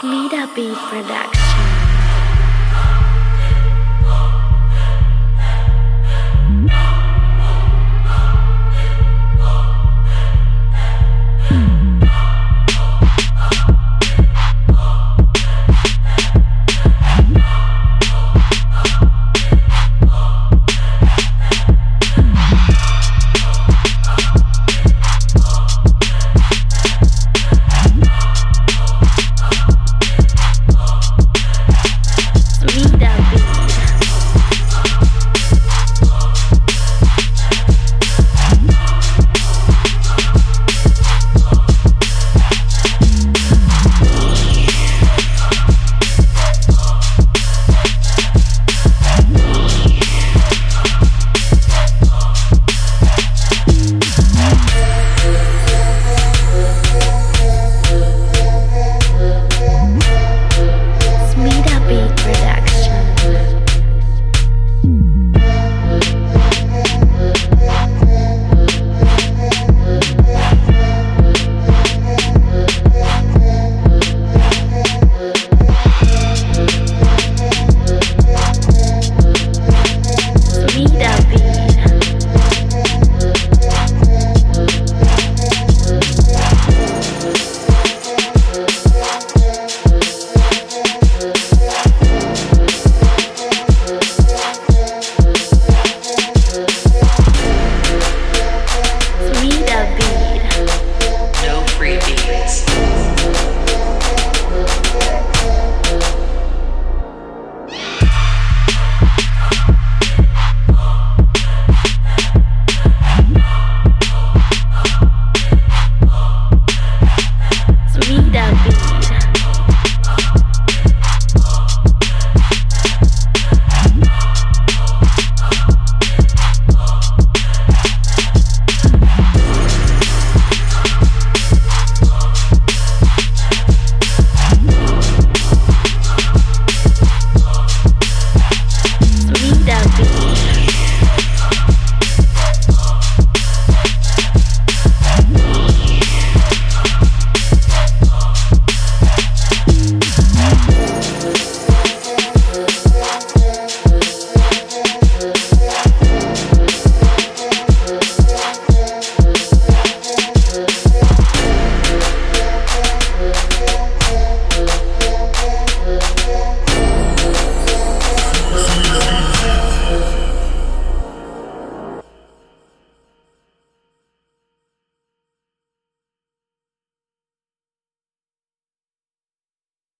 Smita Beat Production.